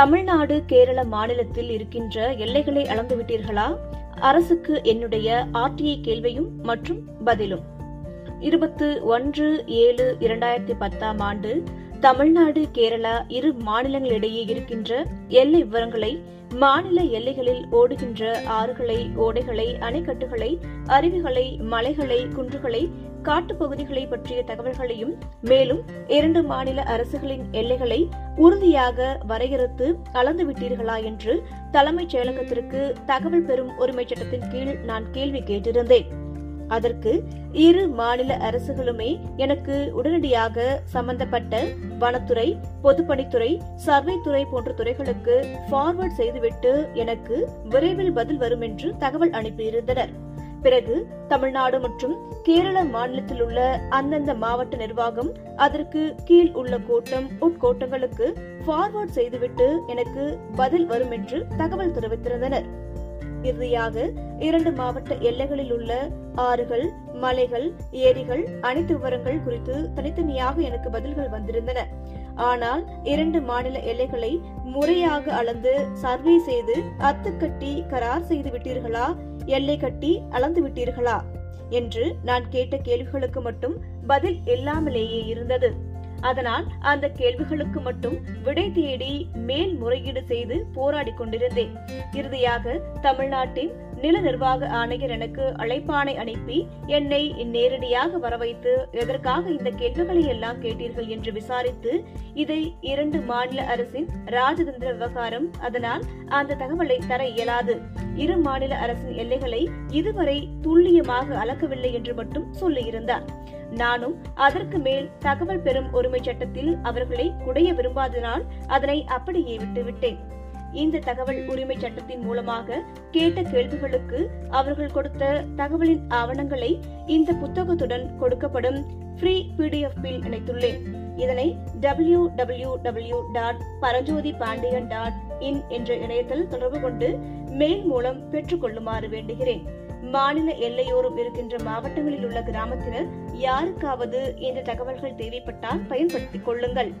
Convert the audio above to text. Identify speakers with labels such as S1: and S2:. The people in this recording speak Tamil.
S1: தமிழ்நாடு கேரள மாநிலத்தில் இருக்கின்ற எல்லைகளை அளந்து விட்டீர்களா அரசுக்கு என்னுடைய ஆர்டிஐ கேள்வியும் மற்றும் பதிலும். இருபத்து ஒன்று ஏழு இரண்டாயிரத்தி பத்தாம் ஆண்டு தமிழ்நாடு கேரளா இரு மாநிலங்களிடையே இருக்கின்ற எல்லை விவரங்களை மாநில எல்லைகளில் ஓடுகின்ற ஆறுகளை ஓடைகளை அணைக்கட்டுகளை அருவிகளை மலைகளை குன்றுகளை காட்டுப்பகுதிகளை பற்றிய தகவல்களையும் மேலும் இரண்டு மாநில அரசுகளின் எல்லைகளை உறுதியாக வரையறுத்து அளந்துவிட்டீர்களா என்று தலைமைச் செயலகத்திற்கு தகவல் பெறும் உரிமை சட்டத்தின் கீழ் நான் கேள்வி கேட்டிருந்தேன். அதற்கு இரு மாநில அரசுகளுமே எனக்கு உடனடியாக சம்பந்தப்பட்ட வனத்துறை பொதுப்பணித்துறை சர்வே துறை போன்ற துறைகளுக்கு ஃபார்வர்ட் செய்துவிட்டு எனக்கு விரைவில் பதில் வரும் என்று தகவல் அனுப்பியிருந்தனர். பிறகு தமிழ்நாடு மற்றும் கேரள மாநிலத்தில் உள்ள அந்தந்த மாவட்ட நிர்வாகம் அதற்கு கீழ் உள்ள கோட்டம் உட்கோட்டங்களுக்கு ஃபார்வர்ட் செய்துவிட்டு எனக்கு பதில் வரும் என்று தகவல் தெரிவித்திருந்தனர். இறுதியாக இரண்டு மாவட்ட எல்லைகளில் உள்ள ஆறுகள் மலைகள் ஏரிகள் அனைத்து விவரங்கள் குறித்து தனித்தனியாக எனக்கு பதில்கள் வந்திருந்தன. ஆனால் இரண்டு மாநில எல்லைகளை முறையாக அளந்து சர்வே செய்து அத்துக்கட்டி கரார் செய்து விட்டீர்களா? எல்லை கட்டி அளந்து விட்டீர்களா? என்று நான் கேட்ட கேள்விகளுக்கு மட்டும் பதில் இல்லாமலேயே இருந்தது. அதனால் அந்த கேள்விகளுக்கு மட்டும் விடை தேடி மேல் முறையீடு செய்து போராடி கொண்டிருந்தேன். இறுதியாக தமிழ்நாட்டின் நில நிர்வாக ஆணையர் எனக்கு அழைப்பானை அனுப்பி என்னை நேரடியாக வரவைத்து எதற்காக இந்த கேள்விகளை எல்லாம் கேட்டீர்கள் என்று விசாரித்து இதை இரண்டு மாநில அரசின் ராஜதந்திர விவகாரம் அதனால் அந்த தகவலை தர இயலாது. இரு மாநில அரசின் எல்லைகளை இதுவரை துல்லியமாக அளக்கவில்லை என்று மட்டும் சொல்லியிருந்தார். நானும் அதற்கு மேல் தகவல் பெறும் உரிமை சட்டத்தில் அவர்களை குடைய விரும்பாதனால் அதனை அப்படியே விட்டுவிட்டேன். இந்த தகவல் உரிமை சட்டத்தின் மூலமாக கேட்ட கேள்விகளுக்கு அவர்கள் கொடுத்த தகவலின் ஆவணங்களை இந்த புத்தகத்துடன் கொடுக்கப்படும் ஃப்ரீ பிடிஎஃப் இணைத்துள்ளேன். இதனை W W W dot Paranjothi Pandian dot in என்ற இணையத்தில் தொடர்பு கொண்டு மெயில் மூலம் பெற்றுக்கொள்ளுமாறு வேண்டுகிறேன். மாநில எல்லையோரம் இருக்கின்ற மாவட்டங்களில் உள்ள கிராமத்தினர் யாருக்காவது இந்த தகவல்கள் தேவைப்பட்டால் பயன்படுத்திக் கொள்ளுங்கள்.